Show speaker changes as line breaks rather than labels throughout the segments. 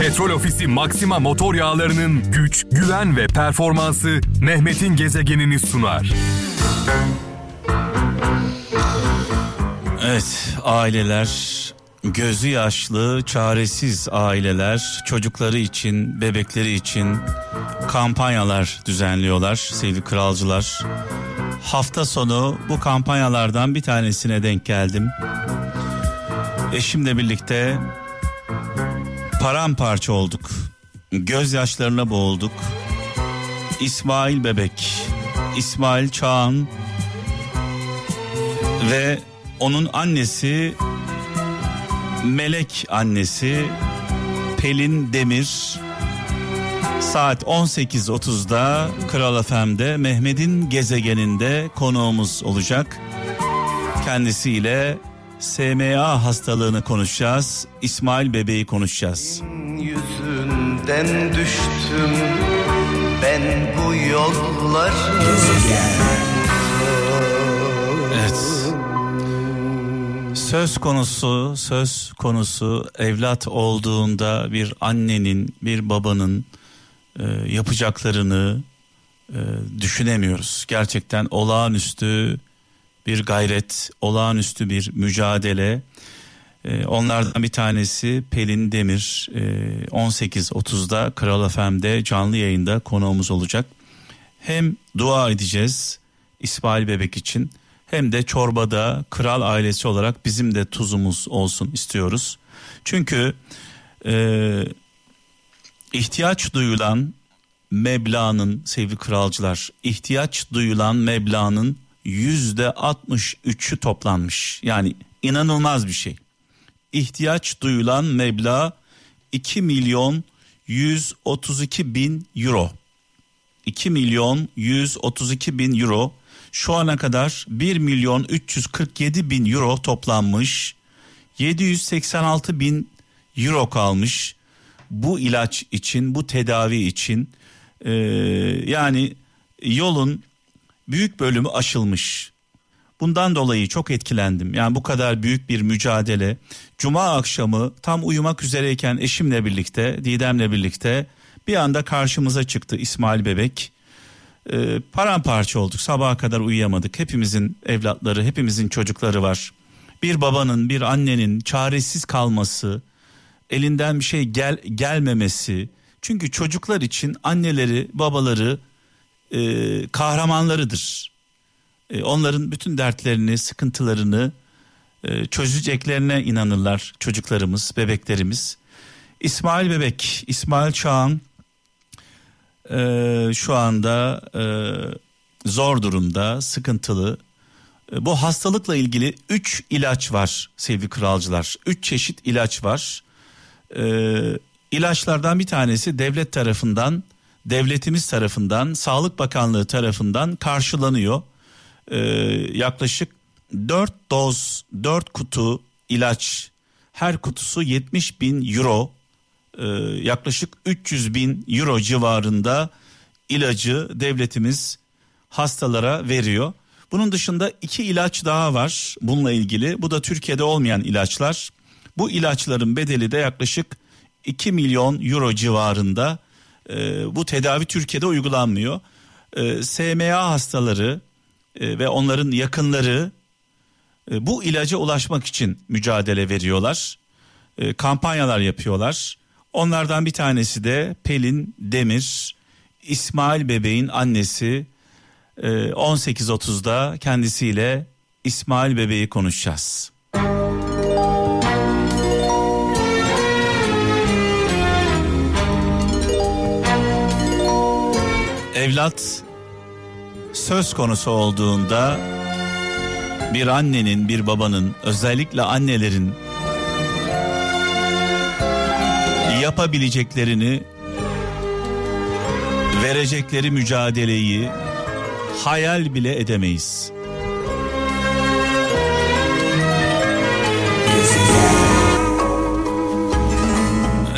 Petrol Ofisi Maxima motor yağlarının güç, güven ve performansı Mehmet'in gezegenini sunar.
Evet, aileler, gözü yaşlı, çaresiz aileler çocukları için, bebekleri için kampanyalar düzenliyorlar sevgili kralcılar. Hafta sonu bu kampanyalardan bir tanesine denk geldim. Eşimle birlikte paramparça olduk. Gözyaşlarına boğulduk. İsmail Bebek, İsmail Çağan ve onun annesi Melek annesi Pelin Demir saat 18.30'da Kral FM'de Mehmet'in gezegeninde konuğumuz olacak. Kendisiyle SMA hastalığını konuşacağız. İsmail bebeği konuşacağız.
Yüzünden düştüm ben bu yollara
Evet. Söz konusu, söz konusu evlat olduğunda bir annenin, bir babanın e, yapacaklarını e, düşünemiyoruz. Gerçekten olağanüstü bir gayret, olağanüstü bir mücadele. E, onlardan bir tanesi Pelin Demir. E, 18.30'da Kral FM'de canlı yayında konuğumuz olacak. Hem dua edeceğiz İsmail Bebek için hem de çorbada kral ailesi olarak bizim de tuzumuz olsun istiyoruz. Çünkü e, ihtiyaç duyulan meblağın sevgili kralcılar ihtiyaç duyulan meblağın yüzde 63'ü toplanmış. Yani inanılmaz bir şey. İhtiyaç duyulan meblağ 2 milyon 132 bin euro. 2 milyon 132 bin euro şu ana kadar 1 milyon 347 bin euro toplanmış. 786 bin euro kalmış bu ilaç için bu tedavi için ee, yani yolun büyük bölümü aşılmış. Bundan dolayı çok etkilendim. Yani bu kadar büyük bir mücadele. Cuma akşamı tam uyumak üzereyken eşimle birlikte, Didem'le birlikte bir anda karşımıza çıktı İsmail Bebek. Ee, paramparça olduk. Sabaha kadar uyuyamadık. Hepimizin evlatları, hepimizin çocukları var. Bir babanın, bir annenin çaresiz kalması, elinden bir şey gel gelmemesi. Çünkü çocuklar için anneleri, babaları e, kahramanlarıdır. E, onların bütün dertlerini, sıkıntılarını e, çözeceklerine inanırlar çocuklarımız, bebeklerimiz. İsmail Bebek, İsmail Çağan e, şu anda e, zor durumda, sıkıntılı. E, bu hastalıkla ilgili 3 ilaç var sevgili kralcılar. 3 çeşit ilaç var. E, ilaçlardan bir tanesi devlet tarafından, devletimiz tarafından, Sağlık Bakanlığı tarafından karşılanıyor. E, yaklaşık 4 doz, 4 kutu ilaç, her kutusu 70 bin euro e, yaklaşık 300 bin euro civarında ilacı devletimiz hastalara veriyor. Bunun dışında iki ilaç daha var bununla ilgili. Bu da Türkiye'de olmayan ilaçlar. Bu ilaçların bedeli de yaklaşık 2 milyon euro civarında. E, bu tedavi Türkiye'de uygulanmıyor. E, SMA hastaları e, ve onların yakınları e, bu ilaca ulaşmak için mücadele veriyorlar. E, kampanyalar yapıyorlar. Onlardan bir tanesi de Pelin Demir, İsmail bebeğin annesi. E, 18.30'da kendisiyle İsmail bebeği konuşacağız. Evlat söz konusu olduğunda bir annenin, bir babanın, özellikle annelerin yapabileceklerini, verecekleri mücadeleyi hayal bile edemeyiz.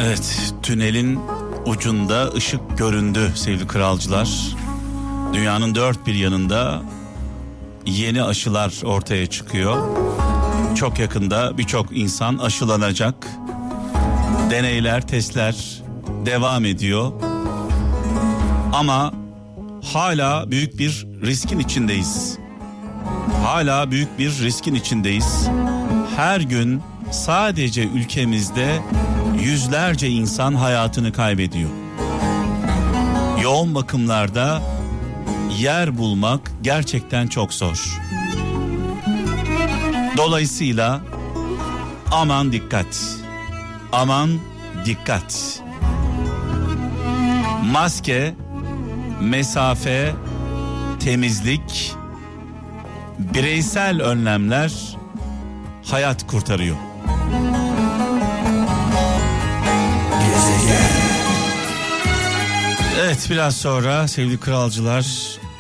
Evet, tünelin ucunda ışık göründü sevgili kralcılar. Dünyanın dört bir yanında yeni aşılar ortaya çıkıyor. Çok yakında birçok insan aşılanacak. Deneyler, testler devam ediyor. Ama hala büyük bir riskin içindeyiz. Hala büyük bir riskin içindeyiz. Her gün sadece ülkemizde yüzlerce insan hayatını kaybediyor. Yoğun bakımlarda yer bulmak gerçekten çok zor. Dolayısıyla aman dikkat. Aman dikkat. Maske, mesafe, temizlik, bireysel önlemler hayat kurtarıyor. Evet biraz sonra sevgili kralcılar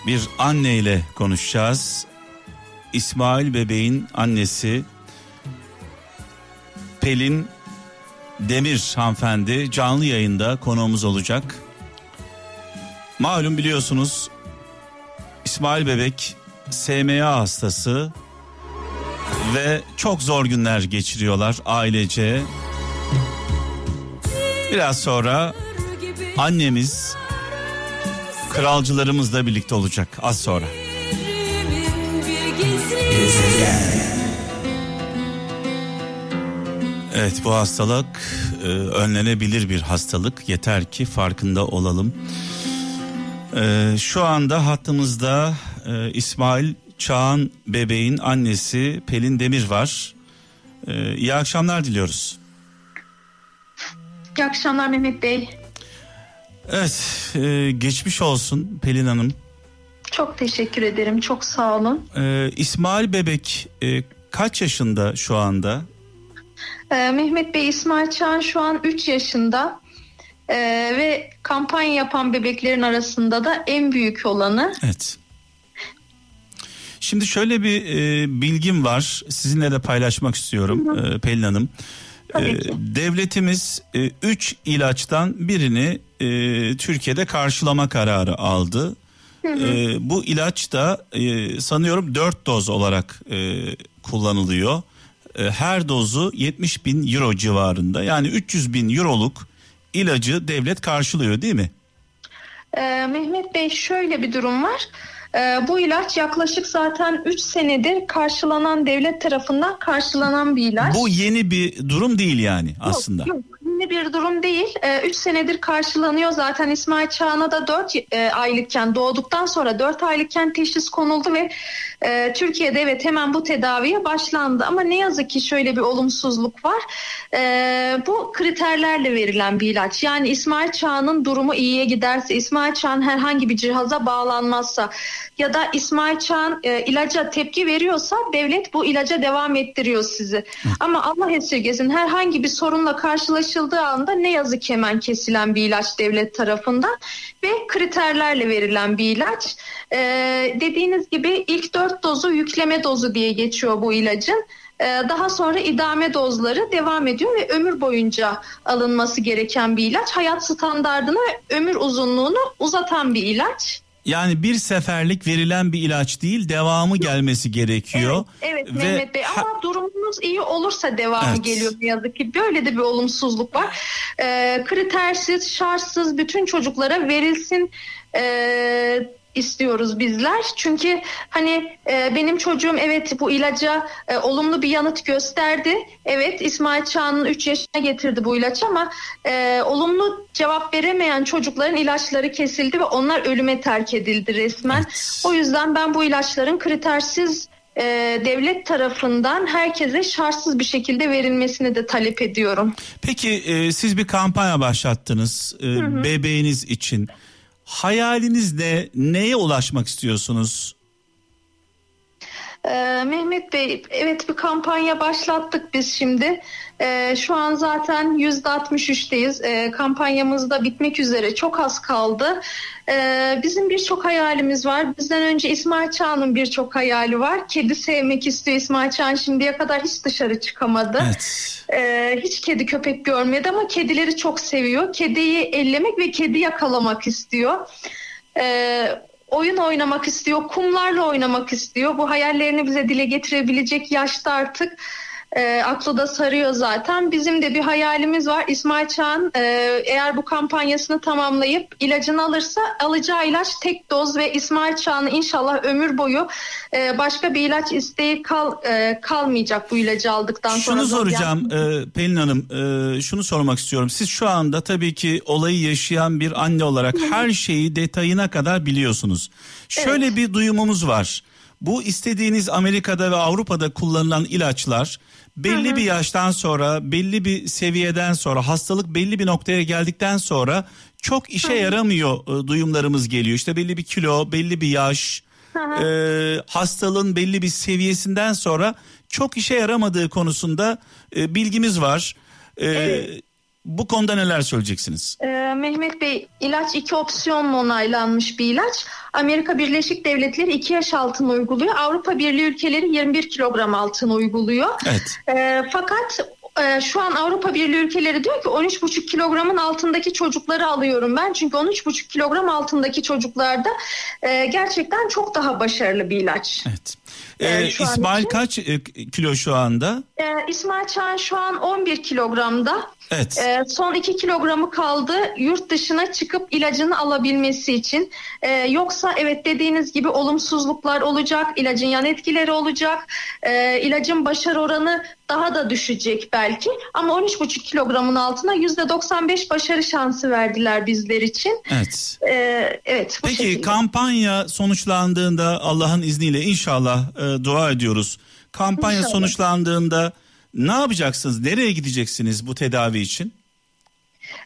bir anne ile konuşacağız. İsmail bebeğin annesi Pelin Demir hanımefendi canlı yayında konuğumuz olacak. Malum biliyorsunuz İsmail bebek SMA hastası ve çok zor günler geçiriyorlar ailece. Biraz sonra annemiz kralcılarımızla birlikte olacak az sonra. Evet bu hastalık e, önlenebilir bir hastalık yeter ki farkında olalım. E, şu anda hattımızda e, İsmail Çağan bebeğin annesi Pelin Demir var. E, iyi akşamlar diliyoruz.
İyi akşamlar Mehmet Bey.
Evet e, geçmiş olsun Pelin Hanım.
Çok teşekkür ederim. Çok sağ olun.
E, İsmail bebek e, kaç yaşında şu anda?
Ee, Mehmet Bey İsmail Çağan şu an 3 yaşında. Ee, ve kampanya yapan bebeklerin arasında da en büyük olanı.
Evet. Şimdi şöyle bir e, bilgim var. Sizinle de paylaşmak istiyorum e, Pelin Hanım.
Tabii
E,
ki.
devletimiz 3 ilaçtan birini e, Türkiye'de karşılama kararı aldı. E, bu ilaç da e, sanıyorum 4 doz olarak e, kullanılıyor. E, her dozu 70 bin euro civarında yani 300 bin euroluk ilacı devlet karşılıyor değil mi?
Ee, Mehmet Bey şöyle bir durum var. Ee, bu ilaç yaklaşık zaten 3 senedir karşılanan devlet tarafından karşılanan bir ilaç.
Bu yeni bir durum değil yani aslında.
Yok, yok. Yeni bir durum değil. 3 senedir karşılanıyor. Zaten İsmail Çağan'a da 4 aylıkken doğduktan sonra 4 aylıkken teşhis konuldu ve e, Türkiye'de evet hemen bu tedaviye başlandı. Ama ne yazık ki şöyle bir olumsuzluk var. E, bu kriterlerle verilen bir ilaç. Yani İsmail Çağan'ın durumu iyiye giderse, İsmail Çağan herhangi bir cihaza bağlanmazsa ya da İsmail Çağan e, ilaca tepki veriyorsa devlet bu ilaca devam ettiriyor sizi. Ama Allah esirgesin herhangi bir sorunla karşılaşıldığı anda ne yazık ki hemen kesilen bir ilaç devlet tarafından ve kriterlerle verilen bir ilaç. E, dediğiniz gibi ilk dört dozu yükleme dozu diye geçiyor bu ilacın. E, daha sonra idame dozları devam ediyor ve ömür boyunca alınması gereken bir ilaç. Hayat standardını ve ömür uzunluğunu uzatan bir ilaç.
Yani bir seferlik verilen bir ilaç değil devamı gelmesi gerekiyor.
Evet, evet
Ve
Mehmet Bey ama durumunuz iyi olursa devamı
Evet.
geliyor ne yazık ki. Böyle de bir olumsuzluk var. Ee, kritersiz, şartsız bütün çocuklara verilsin e, istiyoruz bizler. Çünkü hani e, benim çocuğum evet bu ilaca e, olumlu bir yanıt gösterdi. Evet İsmail Çağan'ın 3 yaşına getirdi bu ilaç ama e, olumlu cevap veremeyen çocukların ilaçları kesildi ve onlar ölüme terk edildi resmen.
Evet.
O yüzden ben bu ilaçların kritersiz e, devlet tarafından herkese şartsız bir şekilde verilmesini de talep ediyorum.
Peki e, siz bir kampanya başlattınız e, bebeğiniz için. Hayaliniz ne? Neye ulaşmak istiyorsunuz?
Ee, Mehmet Bey, evet bir kampanya başlattık biz şimdi. Ee, şu an zaten %63'teyiz. Ee, kampanyamız da bitmek üzere. Çok az kaldı. Ee, bizim birçok hayalimiz var. Bizden önce İsmail Çağan'ın birçok hayali var. Kedi sevmek istiyor İsmail Çağan şimdiye kadar hiç dışarı çıkamadı.
Evet.
Ee, hiç kedi köpek görmedi ama kedileri çok seviyor. Kediyi ellemek ve kedi yakalamak istiyor. Ee, oyun oynamak istiyor, kumlarla oynamak istiyor. Bu hayallerini bize dile getirebilecek yaşta artık. E, aklı da sarıyor zaten. Bizim de bir hayalimiz var. İsmail Çağan e, eğer bu kampanyasını tamamlayıp ilacını alırsa alacağı ilaç tek doz ve İsmail Çağan'ın inşallah ömür boyu e, başka bir ilaç isteği kal, e, kalmayacak bu ilacı aldıktan
Şunu
sonra.
Şunu soracağım e, Pelin Hanım e, şunu sormak istiyorum. Siz şu anda tabii ki olayı yaşayan bir anne olarak her şeyi detayına kadar biliyorsunuz. Şöyle
Evet.
bir duyumumuz var. Bu istediğiniz Amerika'da ve Avrupa'da kullanılan ilaçlar belli bir yaştan sonra belli bir seviyeden sonra hastalık belli bir noktaya geldikten sonra çok işe yaramıyor e, duyumlarımız geliyor. İşte belli bir kilo belli bir yaş e, hastalığın belli bir seviyesinden sonra çok işe yaramadığı konusunda e, bilgimiz var. E,
Evet.
Bu konuda neler söyleyeceksiniz?
Ee, Mehmet Bey ilaç iki opsiyonla onaylanmış bir ilaç. Amerika Birleşik Devletleri 2 yaş altına uyguluyor. Avrupa Birliği ülkeleri 21 kilogram altına uyguluyor.
Evet.
Ee, fakat e, şu an Avrupa Birliği ülkeleri diyor ki 13,5 kilogramın altındaki çocukları alıyorum ben. Çünkü 13,5 kilogram altındaki çocuklarda e, gerçekten çok daha başarılı bir ilaç.
Evet. E,
şu an
İsmail kaç e, kilo şu anda?
Ee, İsmail Çağan şu an 11 kilogramda.
Evet.
Ee, son 2 kilogramı kaldı yurt dışına çıkıp ilacını alabilmesi için. Ee, yoksa evet dediğiniz gibi olumsuzluklar olacak, ilacın yan etkileri olacak, ee, ilacın başarı oranı daha da düşecek belki. Ama 13,5 kilogramın altına %95 başarı şansı verdiler bizler için.
Evet.
Ee, evet bu
Peki
şekilde.
kampanya sonuçlandığında Allah'ın izniyle inşallah e, dua ediyoruz. Kampanya
İnşallah.
sonuçlandığında ne yapacaksınız? Nereye gideceksiniz bu tedavi için?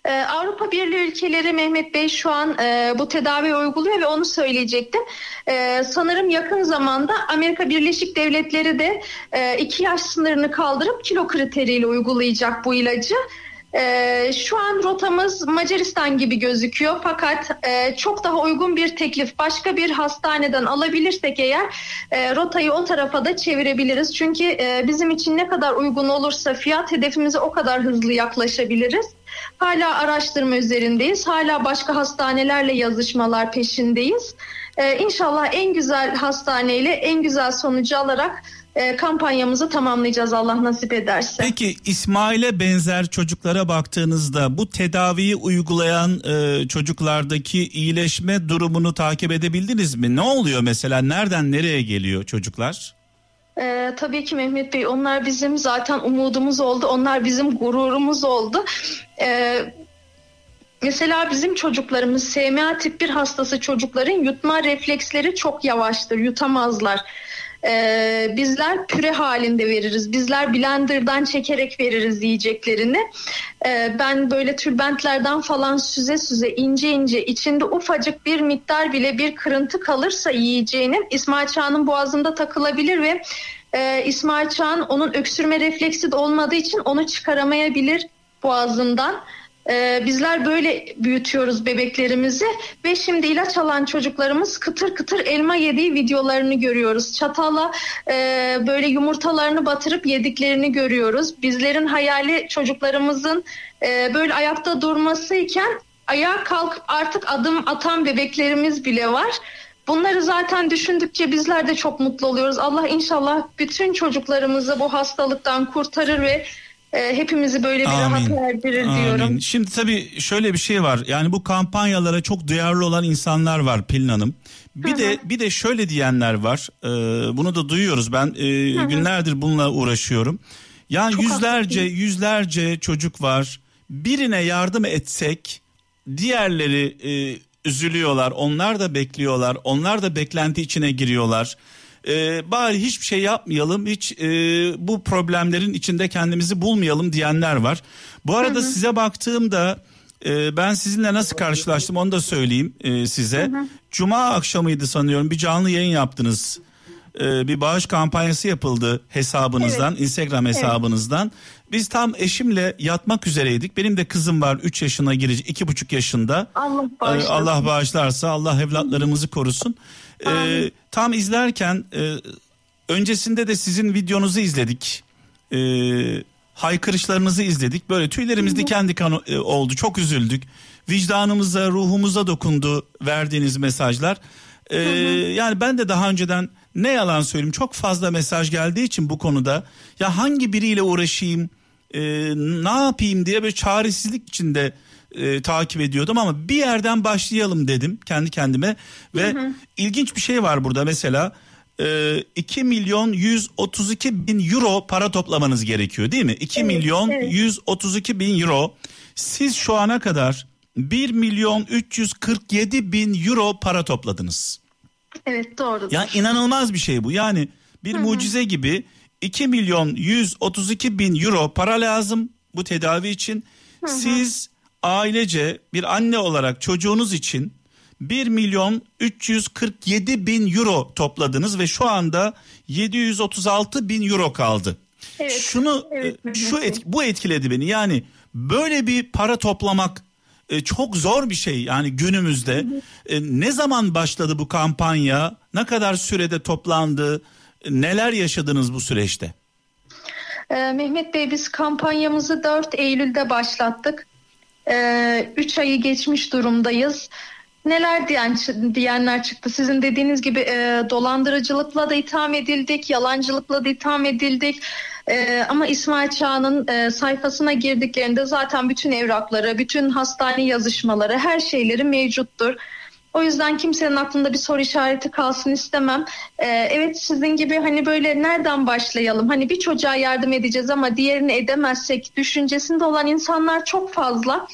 Ee, Avrupa Birliği ülkeleri Mehmet Bey şu an e, bu tedavi uyguluyor ve onu söyleyecektim. Ee, sanırım yakın zamanda Amerika Birleşik Devletleri de e, iki yaş sınırını kaldırıp kilo kriteriyle uygulayacak bu ilacı. Ee, şu an rotamız Macaristan gibi gözüküyor fakat e, çok daha uygun bir teklif başka bir hastaneden alabilirsek eğer e, rotayı o tarafa da çevirebiliriz. Çünkü e, bizim için ne kadar uygun olursa fiyat hedefimize o kadar hızlı yaklaşabiliriz. Hala araştırma üzerindeyiz. Hala başka hastanelerle yazışmalar peşindeyiz. Ee, inşallah en güzel hastaneyle en güzel sonucu alarak e, kampanyamızı tamamlayacağız Allah nasip ederse.
Peki İsmail'e benzer çocuklara baktığınızda bu tedaviyi uygulayan e, çocuklardaki iyileşme durumunu takip edebildiniz mi? Ne oluyor mesela? Nereden nereye geliyor çocuklar?
Ee, tabii ki Mehmet Bey onlar bizim zaten umudumuz oldu. Onlar bizim gururumuz oldu. Ee, mesela bizim çocuklarımız SMA tip 1 hastası çocukların yutma refleksleri çok yavaştır. Yutamazlar. Ee, bizler püre halinde veririz. Bizler blenderdan çekerek veririz yiyeceklerini. Ee, ben böyle tülbentlerden falan süze süze ince ince içinde ufacık bir miktar bile bir kırıntı kalırsa yiyeceğinin İsmail Çağ'ın boğazında takılabilir ve e, İsmail Çağ'ın onun öksürme refleksi de olmadığı için onu çıkaramayabilir boğazından. Ee, bizler böyle büyütüyoruz bebeklerimizi ve şimdi ilaç alan çocuklarımız kıtır kıtır elma yediği videolarını görüyoruz. Çatala e, böyle yumurtalarını batırıp yediklerini görüyoruz. Bizlerin hayali çocuklarımızın e, böyle ayakta durmasıyken ayağa kalkıp artık adım atan bebeklerimiz bile var. Bunları zaten düşündükçe bizler de çok mutlu oluyoruz. Allah inşallah bütün çocuklarımızı bu hastalıktan kurtarır ve e, hepimizi böyle bir rahat erdirir diyorum.
Amin. Şimdi tabii şöyle bir şey var. Yani bu kampanyalara çok duyarlı olan insanlar var Pelin Hanım. Bir de bir de şöyle diyenler var. Ee, bunu da duyuyoruz. Ben e, günlerdir bununla uğraşıyorum. Yani
Çok
yüzlerce
haklısın.
yüzlerce çocuk var. Birine yardım etsek diğerleri e, üzülüyorlar. Onlar da bekliyorlar. Onlar da beklenti içine giriyorlar. Ee, bari hiçbir şey yapmayalım, hiç e, bu problemlerin içinde kendimizi bulmayalım diyenler var. Bu arada size baktığımda e, ben sizinle nasıl karşılaştım onu da söyleyeyim e, size. Cuma akşamıydı sanıyorum bir canlı yayın yaptınız. E, bir bağış kampanyası yapıldı hesabınızdan, Instagram hesabınızdan. Biz tam eşimle yatmak üzereydik. Benim de kızım var 3 yaşına girecek, 2,5 yaşında.
Allah
Ee,
bağışlasın.
Allah bağışlarsa Allah evlatlarımızı korusun. Ee, tam izlerken e, öncesinde de sizin videonuzu izledik. Ee, haykırışlarınızı izledik. Böyle tüylerimiz diken diken e, oldu. Çok üzüldük. Vicdanımıza, ruhumuza dokundu verdiğiniz mesajlar. Ee, yani ben de daha önceden ne yalan söyleyeyim çok fazla mesaj geldiği için bu konuda ya hangi biriyle uğraşayım e, ne yapayım diye bir çaresizlik içinde e, takip ediyordum ama bir yerden başlayalım dedim kendi kendime ve hı hı. ilginç bir şey var burada mesela e, 2 milyon 132 bin euro para toplamanız gerekiyor değil mi? 2 evet, milyon evet. 132 bin euro siz şu ana kadar 1 milyon 347 bin euro para topladınız.
Evet doğru.
Ya inanılmaz bir şey bu yani bir Hı-hı. mucize gibi 2 milyon 132 bin euro para lazım bu tedavi için. Hı-hı. Siz ailece bir anne olarak çocuğunuz için 1 milyon 347 bin euro topladınız ve şu anda 736 bin euro kaldı. Evet, Şunu evet, e, şu et, bu etkiledi beni yani böyle bir para toplamak e, çok zor bir şey yani günümüzde. Hı hı. E, ne zaman başladı bu kampanya? Ne kadar sürede toplandı? Neler yaşadınız bu süreçte?
Ee, Mehmet Bey biz kampanyamızı 4 Eylül'de başlattık. 3 ee, ayı geçmiş durumdayız. Neler diyen diyenler çıktı. Sizin dediğiniz gibi e, dolandırıcılıkla da itham edildik, yalancılıkla da itham edildik. E, ama İsmail Çağ'ın e, sayfasına girdiklerinde zaten bütün evrakları, bütün hastane yazışmaları, her şeyleri mevcuttur. O yüzden kimsenin aklında bir soru işareti kalsın istemem. Ee, evet sizin gibi hani böyle nereden başlayalım? Hani bir çocuğa yardım edeceğiz ama diğerini edemezsek düşüncesinde olan insanlar çok fazla.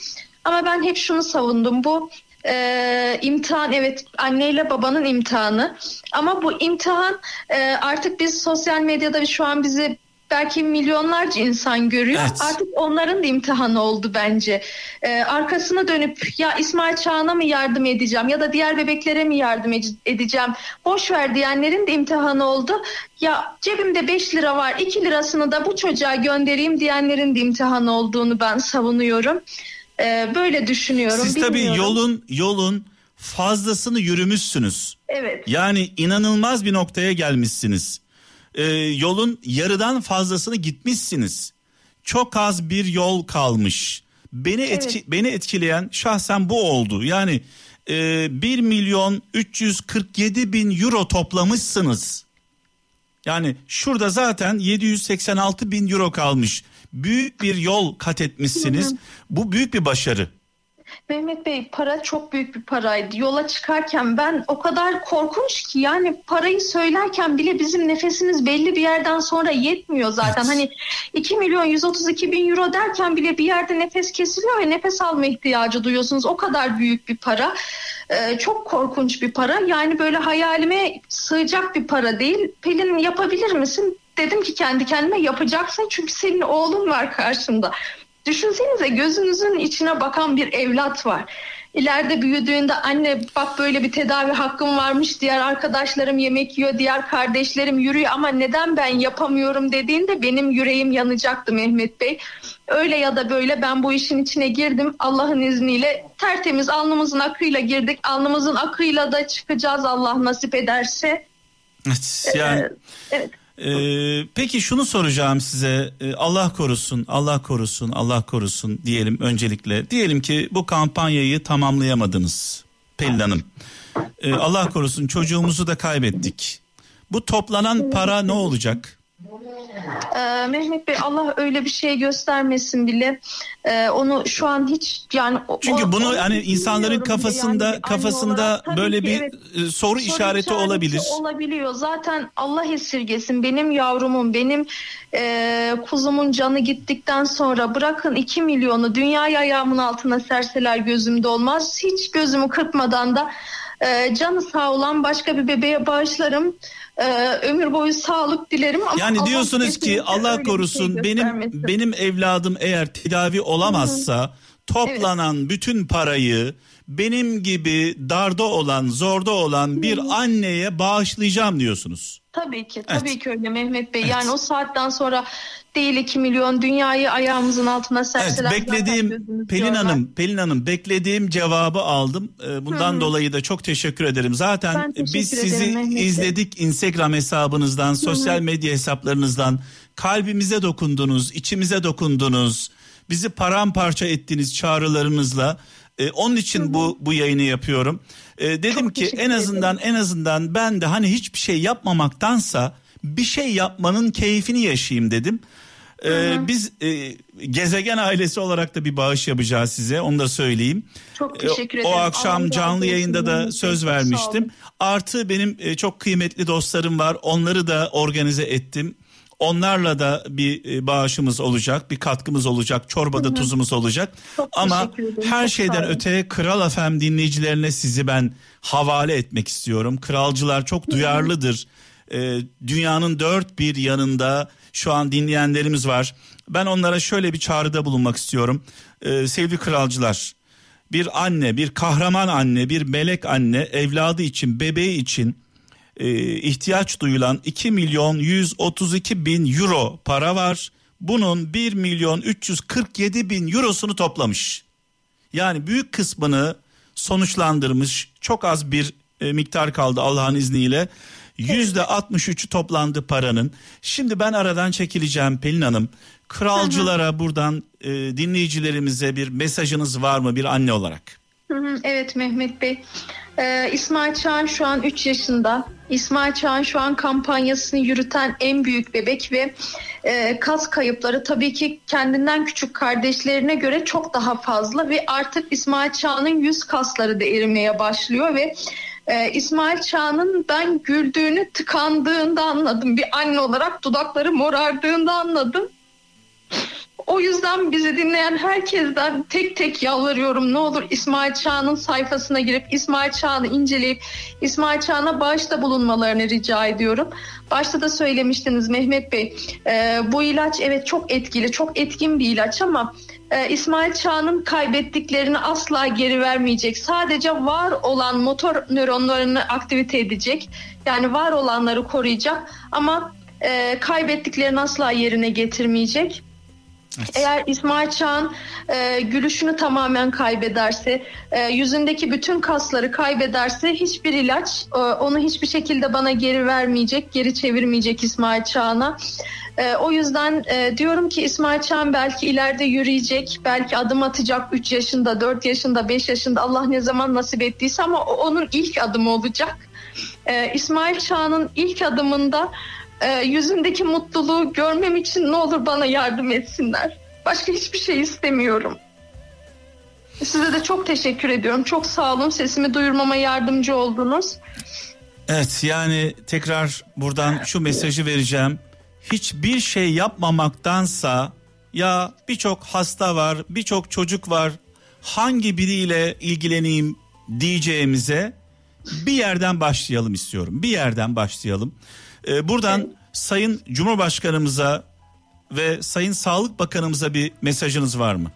Ama ben hep şunu savundum. Bu e, imtihan evet anneyle babanın imtihanı. Ama bu imtihan e, artık biz sosyal medyada şu an bizi belki milyonlarca insan görüyor. Evet. Artık onların da imtihanı oldu bence. Ee, arkasına dönüp ya İsmail Çağan'a mı yardım edeceğim ya da diğer bebeklere mi yardım edeceğim? Boş ver diyenlerin de imtihanı oldu. Ya cebimde 5 lira var 2 lirasını da bu çocuğa göndereyim diyenlerin de imtihanı olduğunu ben savunuyorum. Ee, böyle düşünüyorum.
Siz tabii yolun yolun fazlasını yürümüşsünüz.
Evet.
Yani inanılmaz bir noktaya gelmişsiniz e, yolun yarıdan fazlasını gitmişsiniz. Çok az bir yol kalmış. Beni etki, evet. beni etkileyen şahsen bu oldu. Yani e, 1 milyon 347 bin euro toplamışsınız. Yani şurada zaten 786 bin euro kalmış. Büyük bir yol kat etmişsiniz. Bu büyük bir başarı.
Mehmet Bey para çok büyük bir paraydı. Yola çıkarken ben o kadar korkunç ki yani parayı söylerken bile bizim nefesimiz belli bir yerden sonra yetmiyor zaten. Evet. Hani 2 milyon 132 bin euro derken bile bir yerde nefes kesiliyor ve nefes alma ihtiyacı duyuyorsunuz. O kadar büyük bir para. Ee, çok korkunç bir para. Yani böyle hayalime sığacak bir para değil. Pelin yapabilir misin? Dedim ki kendi kendime yapacaksın çünkü senin oğlun var karşında. Düşünsenize gözünüzün içine bakan bir evlat var. İleride büyüdüğünde anne bak böyle bir tedavi hakkım varmış diğer arkadaşlarım yemek yiyor diğer kardeşlerim yürüyor ama neden ben yapamıyorum dediğinde benim yüreğim yanacaktı Mehmet Bey. Öyle ya da böyle ben bu işin içine girdim Allah'ın izniyle tertemiz alnımızın akıyla girdik alnımızın akıyla da çıkacağız Allah nasip ederse.
Evet, yani ee, evet. Ee, peki şunu soracağım size. Ee, Allah korusun Allah korusun Allah korusun diyelim öncelikle. Diyelim ki bu kampanyayı tamamlayamadınız Pelin Hanım. Ee, Allah korusun çocuğumuzu da kaybettik. Bu toplanan para ne olacak?
Ee, Mehmet Bey Allah öyle bir şey göstermesin bile. Ee, onu şu an hiç yani
Çünkü o, bunu hani insanların kafasında yani kafasında böyle bir evet, e, soru, soru işareti, işareti olabilir.
Olabiliyor. Zaten Allah esirgesin. Benim yavrumun, benim e, kuzumun canı gittikten sonra bırakın 2 milyonu dünyayı ayağımın altına serseler gözümde olmaz. Hiç gözümü kırpmadan da e, canı sağ olan başka bir bebeğe bağışlarım e, ömür boyu sağlık dilerim. Ama
yani diyorsunuz ki Allah şey korusun şey benim benim evladım eğer tedavi olamazsa Hı-hı. toplanan evet. bütün parayı benim gibi darda olan zorda olan bir Hı-hı. anneye bağışlayacağım diyorsunuz.
Tabii ki tabii evet. ki öyle Mehmet Bey. Evet. Yani o saatten sonra değil 2 milyon dünyayı ayağımızın altına serseler.
Evet, beklediğim Pelin Hanım, Pelin Hanım beklediğim cevabı aldım. Ee, bundan Hı-hı. dolayı da çok teşekkür ederim. Zaten biz sizi ederim, izledik Instagram hesabınızdan, sosyal Hı-hı. medya hesaplarınızdan. Kalbimize dokundunuz, içimize dokundunuz. Bizi paramparça ettiniz çağrılarınızla. E, onun için bu bu yayını yapıyorum. E, dedim
Çok
ki en azından
ederim.
en azından ben de hani hiçbir şey yapmamaktansa bir şey yapmanın keyfini yaşayayım dedim. E, biz e, gezegen ailesi olarak da bir bağış yapacağız size onu da söyleyeyim.
Çok
E,
teşekkür
O
ederim. Allah
akşam
razı
canlı yayında da söz vermiştim. Artı benim e, çok kıymetli dostlarım var. Onları da organize ettim. Onlarla da bir e, bağışımız olacak, bir katkımız olacak, çorbada tuzumuz olacak.
Çok
Ama her
çok
şeyden öte Kral FM dinleyicilerine sizi ben havale etmek istiyorum. Kralcılar çok duyarlıdır. E, dünyanın dört bir yanında şu an dinleyenlerimiz var. Ben onlara şöyle bir çağrıda bulunmak istiyorum. E, sevgili kralcılar, bir anne, bir kahraman anne, bir melek anne evladı için, bebeği için e, ihtiyaç duyulan 2 milyon 132 bin euro para var. Bunun 1 milyon 347 bin eurosunu toplamış. Yani büyük kısmını sonuçlandırmış. Çok az bir e, miktar kaldı Allah'ın izniyle. Yüzde 63'ü toplandı paranın. Şimdi ben aradan çekileceğim Pelin Hanım. Kralcılara buradan e, dinleyicilerimize bir mesajınız var mı bir anne olarak?
Hı, Evet Mehmet Bey. Ee, İsmail Çağan şu an 3 yaşında. İsmail Çağan şu an kampanyasını yürüten en büyük bebek ve e, kas kayıpları tabii ki kendinden küçük kardeşlerine göre çok daha fazla ve artık İsmail Çağan'ın yüz kasları da erimeye başlıyor ve e, İsmail Çağan'ın ben güldüğünü tıkandığında anladım. Bir anne olarak dudakları morardığında anladım. O yüzden bizi dinleyen herkesten tek tek yalvarıyorum. Ne olur İsmail Çağan'ın sayfasına girip İsmail Çağan'ı inceleyip İsmail Çağan'a bağışta bulunmalarını rica ediyorum. Başta da söylemiştiniz Mehmet Bey. e, bu ilaç evet çok etkili, çok etkin bir ilaç ama e, İsmail Çağan'ın kaybettiklerini asla geri vermeyecek. Sadece var olan motor nöronlarını aktivite edecek. Yani var olanları koruyacak ama e, kaybettiklerini asla yerine getirmeyecek. Eğer İsmail Çağan e, gülüşünü tamamen kaybederse, e, yüzündeki bütün kasları kaybederse hiçbir ilaç e, onu hiçbir şekilde bana geri vermeyecek, geri çevirmeyecek İsmail Çağan'a. E, o yüzden e, diyorum ki İsmail Çağan belki ileride yürüyecek, belki adım atacak 3 yaşında, 4 yaşında, 5 yaşında Allah ne zaman nasip ettiyse ama onun ilk adımı olacak. E, İsmail Çağan'ın ilk adımında e, yüzündeki mutluluğu görmem için ne olur bana yardım etsinler. Başka hiçbir şey istemiyorum. Size de çok teşekkür ediyorum. Çok sağ olun. Sesimi duyurmama yardımcı oldunuz.
Evet yani tekrar buradan şu mesajı vereceğim. Hiçbir şey yapmamaktansa ya birçok hasta var, birçok çocuk var. Hangi biriyle ilgileneyim diyeceğimize bir yerden başlayalım istiyorum. Bir yerden başlayalım. Ee, buradan Sayın Cumhurbaşkanımıza ve Sayın Sağlık Bakanımıza bir mesajınız var mı?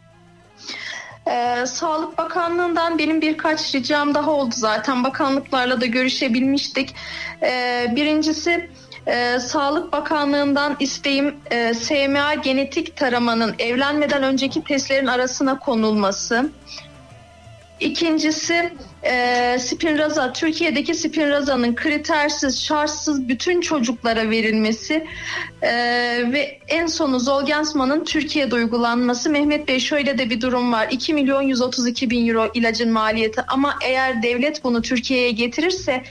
Ee, Sağlık Bakanlığı'ndan benim birkaç ricam daha oldu zaten. Bakanlıklarla da görüşebilmiştik. Ee, birincisi e, Sağlık Bakanlığı'ndan isteğim e, SMA genetik taramanın evlenmeden önceki testlerin arasına konulması. İkincisi e, Spinraza, Türkiye'deki Spinraza'nın kritersiz, şartsız bütün çocuklara verilmesi e, ve en sonu Zolgensma'nın Türkiye'de uygulanması. Mehmet Bey şöyle de bir durum var. 2 milyon 132 bin euro ilacın maliyeti ama eğer devlet bunu Türkiye'ye getirirse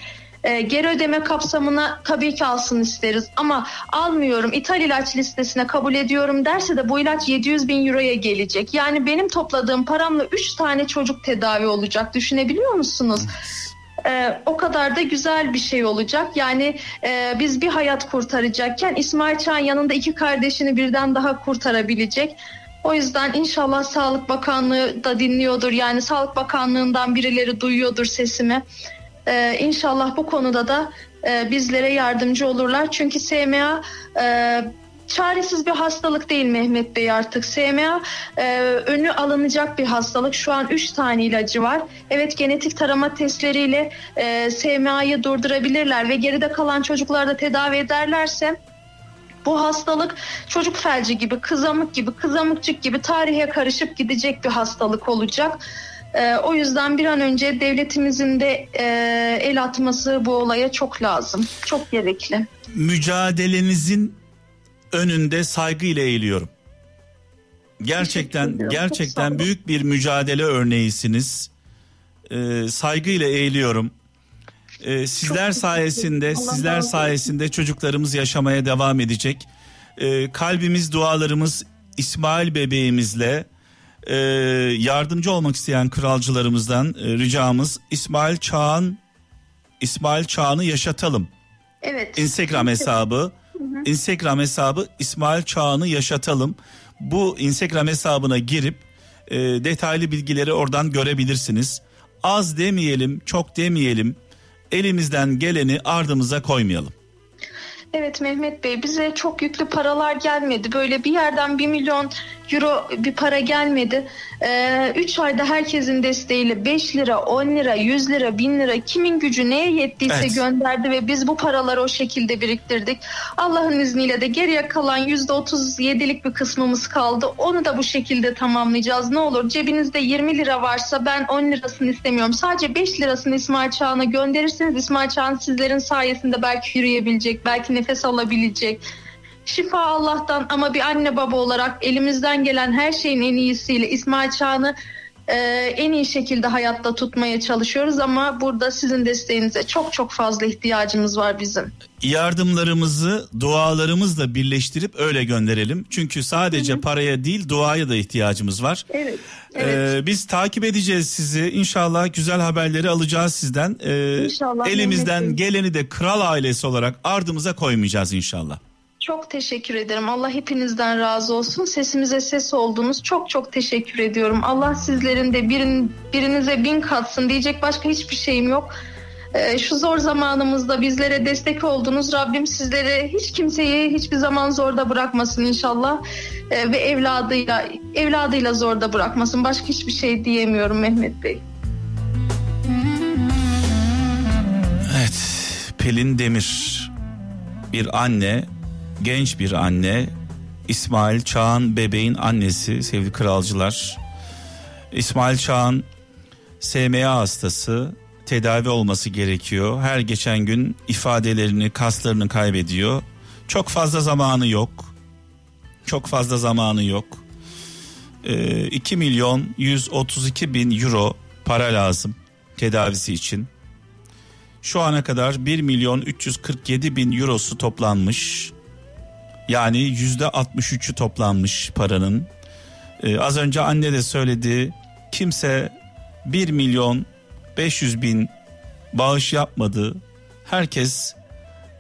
e, geri ödeme kapsamına tabii ki alsın isteriz ama almıyorum ithal ilaç listesine kabul ediyorum derse de bu ilaç 700 bin euroya gelecek. Yani benim topladığım paramla 3 tane çocuk tedavi olacak düşünebiliyor musunuz? Ee, o kadar da güzel bir şey olacak. Yani e, biz bir hayat kurtaracakken İsmail Çağan yanında iki kardeşini birden daha kurtarabilecek. O yüzden inşallah Sağlık Bakanlığı da dinliyordur. Yani Sağlık Bakanlığı'ndan birileri duyuyordur sesimi. Ee, inşallah bu konuda da e, bizlere yardımcı olurlar. Çünkü SMA e, çaresiz bir hastalık değil Mehmet Bey artık. SMA e, önü alınacak bir hastalık. Şu an 3 tane ilacı var. Evet genetik tarama testleriyle e, SMA'yı durdurabilirler ve geride kalan çocuklarda tedavi ederlerse bu hastalık çocuk felci gibi, kızamık gibi, kızamıkçık gibi tarihe karışıp gidecek bir hastalık olacak. Ee, o yüzden bir an önce devletimizin de e, el atması bu olaya çok lazım. Çok gerekli.
Mücadelenizin önünde saygıyla eğiliyorum. Gerçekten gerçekten büyük bir mücadele örneğisiniz. Ee, saygıyla eğiliyorum. Ee, sizler sayesinde sizler sayesinde çocuklarımız yaşamaya devam edecek. Ee, kalbimiz dualarımız İsmail bebeğimizle e, yardımcı olmak isteyen kralcılarımızdan e, ricamız İsmail Çağan İsmail Çağan'ı yaşatalım.
Evet.
Instagram hesabı Instagram hesabı İsmail Çağan'ı yaşatalım. Bu Instagram hesabına girip e, detaylı bilgileri oradan görebilirsiniz. Az demeyelim, çok demeyelim. Elimizden geleni ardımıza koymayalım.
Evet Mehmet Bey bize çok yüklü paralar gelmedi. Böyle bir yerden bir milyon euro bir para gelmedi. 3 ee, ayda herkesin desteğiyle 5 lira, 10 lira, 100 lira, 1000 lira kimin gücü neye yettiyse evet. gönderdi ve biz bu paraları o şekilde biriktirdik. Allah'ın izniyle de geriye kalan %37'lik bir kısmımız kaldı. Onu da bu şekilde tamamlayacağız. Ne olur cebinizde 20 lira varsa ben 10 lirasını istemiyorum. Sadece 5 lirasını İsmail Çağan'a gönderirseniz İsmail Çağan sizlerin sayesinde belki yürüyebilecek, belki nefes alabilecek Şifa Allah'tan ama bir anne baba olarak elimizden gelen her şeyin en iyisiyle İsmail Çağan'ı e, en iyi şekilde hayatta tutmaya çalışıyoruz ama burada sizin desteğinize çok çok fazla ihtiyacımız var bizim.
Yardımlarımızı dualarımızla birleştirip öyle gönderelim. Çünkü sadece Hı-hı. paraya değil duaya da ihtiyacımız var.
Evet. evet.
Ee, biz takip edeceğiz sizi. İnşallah güzel haberleri alacağız sizden. Ee, İnşallah. Elimizden geleni de kral ailesi olarak ardımıza koymayacağız inşallah.
Çok teşekkür ederim. Allah hepinizden razı olsun. Sesimize ses oldunuz. Çok çok teşekkür ediyorum. Allah sizlerin de birin, birinize bin katsın diyecek başka hiçbir şeyim yok. Ee, şu zor zamanımızda bizlere destek oldunuz. Rabbim sizleri hiç kimseyi hiçbir zaman zorda bırakmasın inşallah. Ee, ve evladıyla evladıyla zorda bırakmasın. Başka hiçbir şey diyemiyorum Mehmet Bey.
Evet. Pelin Demir bir anne genç bir anne İsmail Çağan bebeğin annesi sevgili kralcılar. İsmail Çağan SMA hastası tedavi olması gerekiyor. Her geçen gün ifadelerini, kaslarını kaybediyor. Çok fazla zamanı yok. Çok fazla zamanı yok. Ee, 2 milyon 132 bin euro para lazım tedavisi için. Şu ana kadar 1 milyon 347 bin eurosu toplanmış. Yani yüzde 63'ü toplanmış paranın. Ee, az önce anne de söyledi. Kimse 1 milyon 500 bin bağış yapmadı. Herkes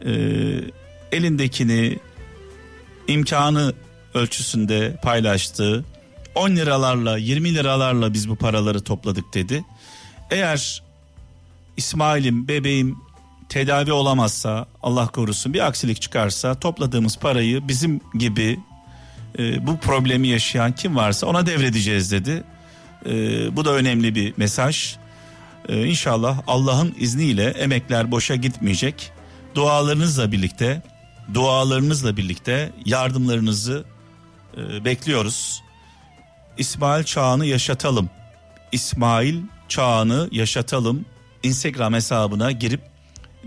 e, elindekini imkanı ölçüsünde paylaştı. 10 liralarla 20 liralarla biz bu paraları topladık dedi. Eğer İsmail'im bebeğim tedavi olamazsa Allah korusun bir aksilik çıkarsa topladığımız parayı bizim gibi e, bu problemi yaşayan kim varsa ona devredeceğiz dedi. E, bu da önemli bir mesaj. E, inşallah Allah'ın izniyle emekler boşa gitmeyecek. Dualarınızla birlikte dualarınızla birlikte yardımlarınızı e, bekliyoruz. İsmail Çağan'ı yaşatalım. İsmail Çağan'ı yaşatalım. Instagram hesabına girip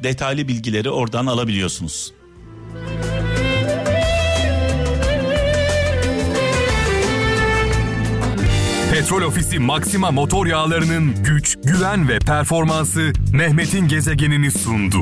detaylı bilgileri oradan alabiliyorsunuz.
Petrol Ofisi Maxima motor yağlarının güç, güven ve performansı Mehmet'in gezegenini sundu.